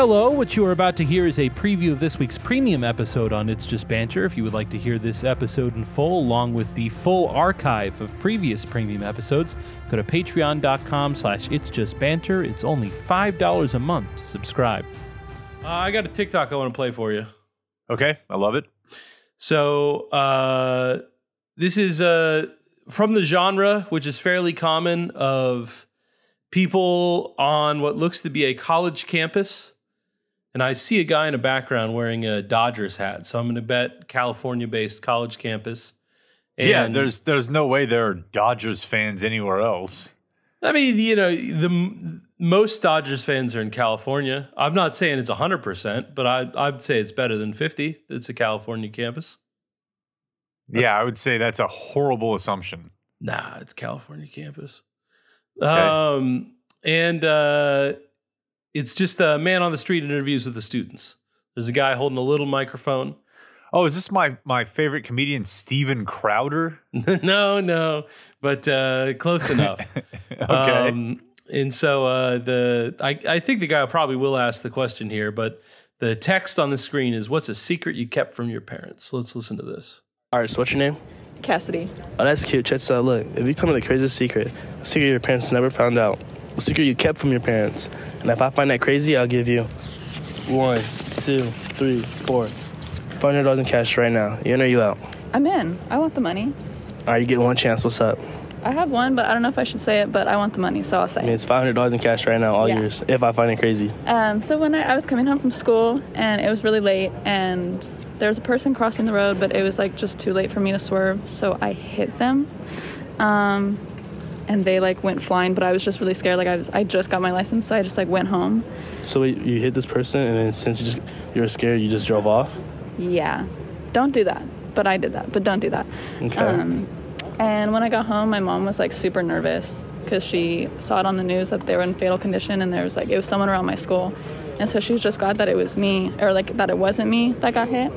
Hello, what you are about to hear is a preview of this week's premium episode on It's Just Banter. If you would like to hear this episode in full, along with the full archive of previous premium episodes, go to patreon.com slash It's Just Banter. It's only $5 a month to subscribe. Uh, I got a TikTok I want to play for you. Okay, I love it. So uh, this is uh, from the genre, which is fairly common, of people on what looks to be a college campus. And I see a guy in the background wearing a Dodgers hat. So I'm going to bet California based college campus. yeah, there's there's no way there are Dodgers fans anywhere else. I mean, you know, the most Dodgers fans are in California. I'm not saying it's 100%, but I, I'd say it's better than 50. It's a California campus. yeah, I would say that's a horrible assumption. Nah, it's California campus. Um, and uh, it's just a man on the street interviews with the students. There's a guy holding a little microphone. Oh, is this my my favorite comedian Steven Crowder? no, no, but uh, close enough. okay. Um, and so uh, the I, I think the guy probably will ask the question here, but the text on the screen is "What's a secret you kept from your parents?" Let's listen to this. All right, so what's your name? Cassidy. Oh, that's cute. Check this out. Look, if you tell me the craziest secret, a secret your parents never found out, a secret you kept from your parents, and if I find that crazy, I'll give you one, two, three, four, five hundred dollars in cash right now. You in or you out? I'm in. I want the money. All right, you get one chance. What's up? I have one, but I don't know if I should say it, but I want the money, so I'll say I mean, it. it's five hundred dollars in cash right now, all Yeah. yours. If I find it crazy. Um, so when I, I was coming home from school and it was really late and there was a person crossing the road, but it was like just too late for me to swerve, so I hit them. Um, and they like went flying, but I was just really scared. Like I was, I just got my license, so I just like went home. So wait, you hit this person, and then since you just you were scared, you just drove off. Yeah, don't do that. But I did that. But don't do that. Okay. Um, and when I got home, my mom was like super nervous because she saw it on the news that they were in fatal condition, and there was like it was someone around my school, and so she was just glad that it was me, or like that it wasn't me that got hit.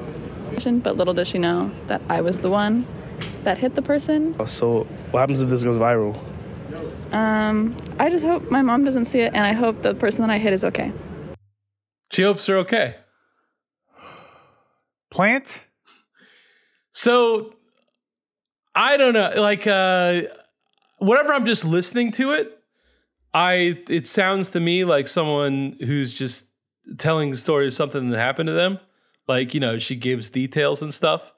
But little does she know that I was the one that hit the person. So what happens if this goes viral? Um, I just hope my mom doesn't see it, and I hope the person that I hit is okay. She hopes they're okay. Plant? So I don't know, like uh whenever I'm just listening to it, I it sounds to me like someone who's just telling the story of something that happened to them. Like, you know, she gives details and stuff.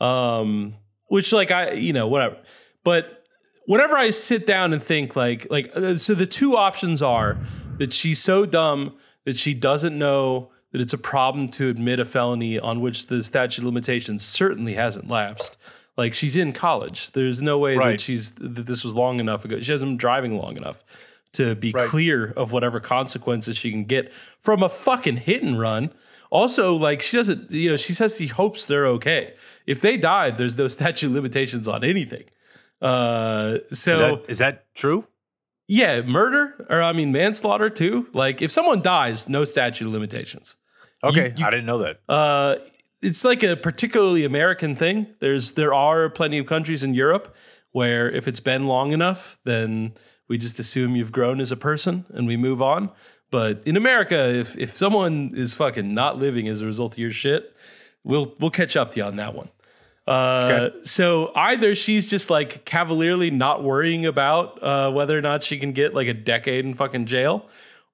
Um which like I, you know, whatever. But whenever I sit down and think like like uh, so the two options are that she's so dumb that she doesn't know that it's a problem to admit a felony on which the statute of limitations certainly hasn't lapsed. Like she's in college. There's no way that she's that this was long enough ago. She hasn't been driving long enough to be Right. clear of whatever consequences she can get from a fucking hit and run. Also, like she doesn't, you know, she says she hopes they're okay. If they died, there's no statute of limitations on anything. Uh, so Is that is that true? yeah, murder or I mean manslaughter too. Like if someone dies, no statute of limitations. Okay, you- I didn't know that. Uh, it's like a particularly American thing. There's there are plenty of countries in Europe where if it's been long enough, then we just assume you've grown as a person and we move on. But in America, if if someone is fucking not living as a result of your shit, we'll we'll catch up to you on that one. Uh, Okay. So either she's just like cavalierly not worrying about uh, whether or not she can get like a decade in fucking jail,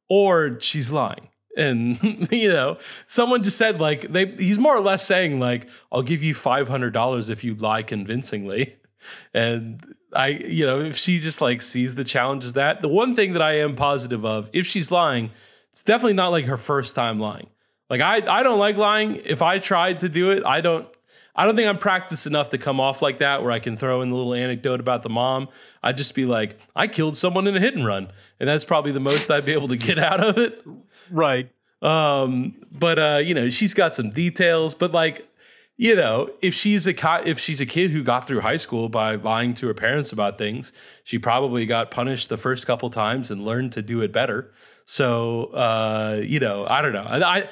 or she's lying. And you know, someone just said like they he's more or less saying like I'll give you five hundred dollars if you lie convincingly. And I, you know, if she just like sees the challenge as that, the one thing that I am positive of, if she's lying, it's definitely not like her first time lying. Like I, I don't like lying. If I tried to do it, I don't. I don't think I'm practiced enough to come off like that, where I can throw in the little anecdote about the mom. I'd just be like, I killed someone in a hit and run, and that's probably the most I'd be able to get out of it. Right. Um, but uh, you know, she's got some details. But like, you know, if she's a co- if she's a kid who got through high school by lying to her parents about things, she probably got punished the first couple times and learned to do it better. So uh, you know, I don't know. I I-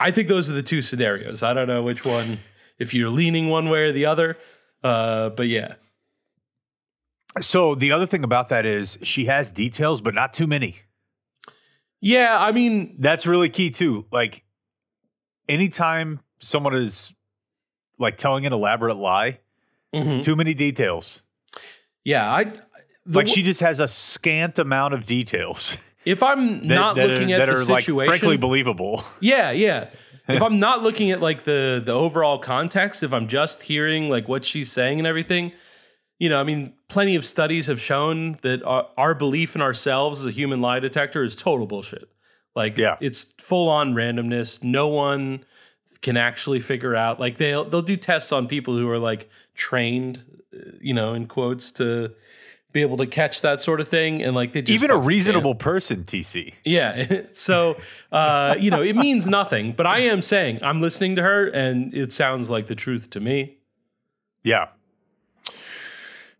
I think those are the two scenarios. I don't know which one. If you're leaning one way or the other, uh, but yeah, So the other thing about that is she has details, but not too many. Yeah, I mean, That's really key too. Like anytime someone is like telling an elaborate lie, mhm. too many details. yeah, I like she just has a scant amount of details if I'm that, not that looking are, at that the are like situation, frankly believable. Yeah, yeah. If I'm not looking at like the the overall context, if I'm just hearing like what she's saying and everything, you know, I mean, plenty of studies have shown that our, our belief in ourselves as a human lie detector is total bullshit. Like, Yeah. it's full on randomness. No one can actually figure out. Like, they'll they'll do tests on people who are like trained, uh, you know, in quotes to be able to catch that sort of thing, and like they just Even a can't. reasonable person, TC. Yeah. So, uh, you know, it means nothing, but I am saying I'm listening to her and it sounds like the truth to me. Yeah.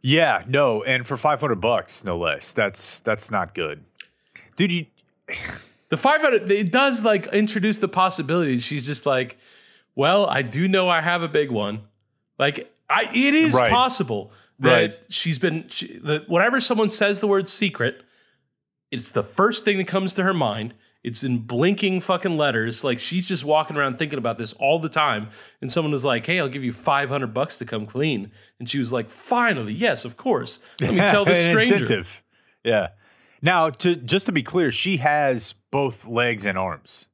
Yeah, no, and for 500 bucks no less. That's that's not good. Dude, you The 500, it does like introduce the possibility. She's just like, well, I do know I have a big one. Like, I, it is Right. possible that Right. she's been, she, that whenever someone says the word secret, it's the first thing that comes to her mind. It's in blinking fucking letters. Like she's just walking around thinking about this all the time. And someone was like, "Hey, I'll give you five hundred bucks to come clean." And she was like, "Finally, yes, of course. Let me tell this stranger." incentive. Yeah. Now, to just to be clear, she has both legs and arms.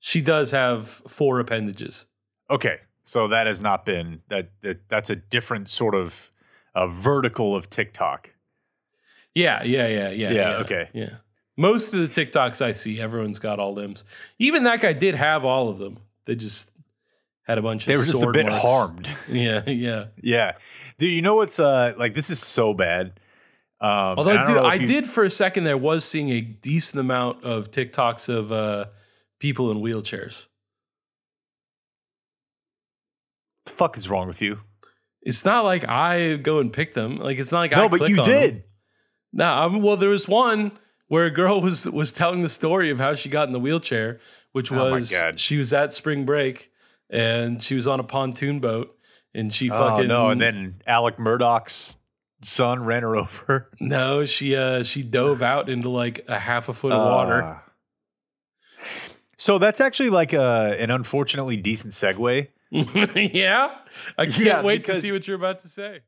She does have four appendages. Okay, so that has not been that, that that's a different sort of uh, vertical of TikTok. Yeah, yeah, yeah, yeah. Yeah, okay. Yeah. Most of the TikToks I see, everyone's got all limbs. Even that guy did have all of them. They just had a bunch of They were just a bit marks. harmed. Yeah, yeah. Yeah, dude. You know what's uh like? This is so bad. Um, Although I, did, I you- did for a second there was seeing a decent amount of TikToks of uh, people in wheelchairs. The fuck is wrong with you? It's not like I go and pick them. Like it's not like I no, but click you did. No, I mean, well, there was one where a girl was was telling the story of how she got in the wheelchair, which Oh was God. she was at spring break and she was on a pontoon boat and she Oh fucking no! And then Alec Murdaugh's son ran her over. no, she uh she dove out into like a half a foot of water. Uh, So that's actually like a, an unfortunately decent segue. yeah, I can't Yeah, wait to see what you're about to say.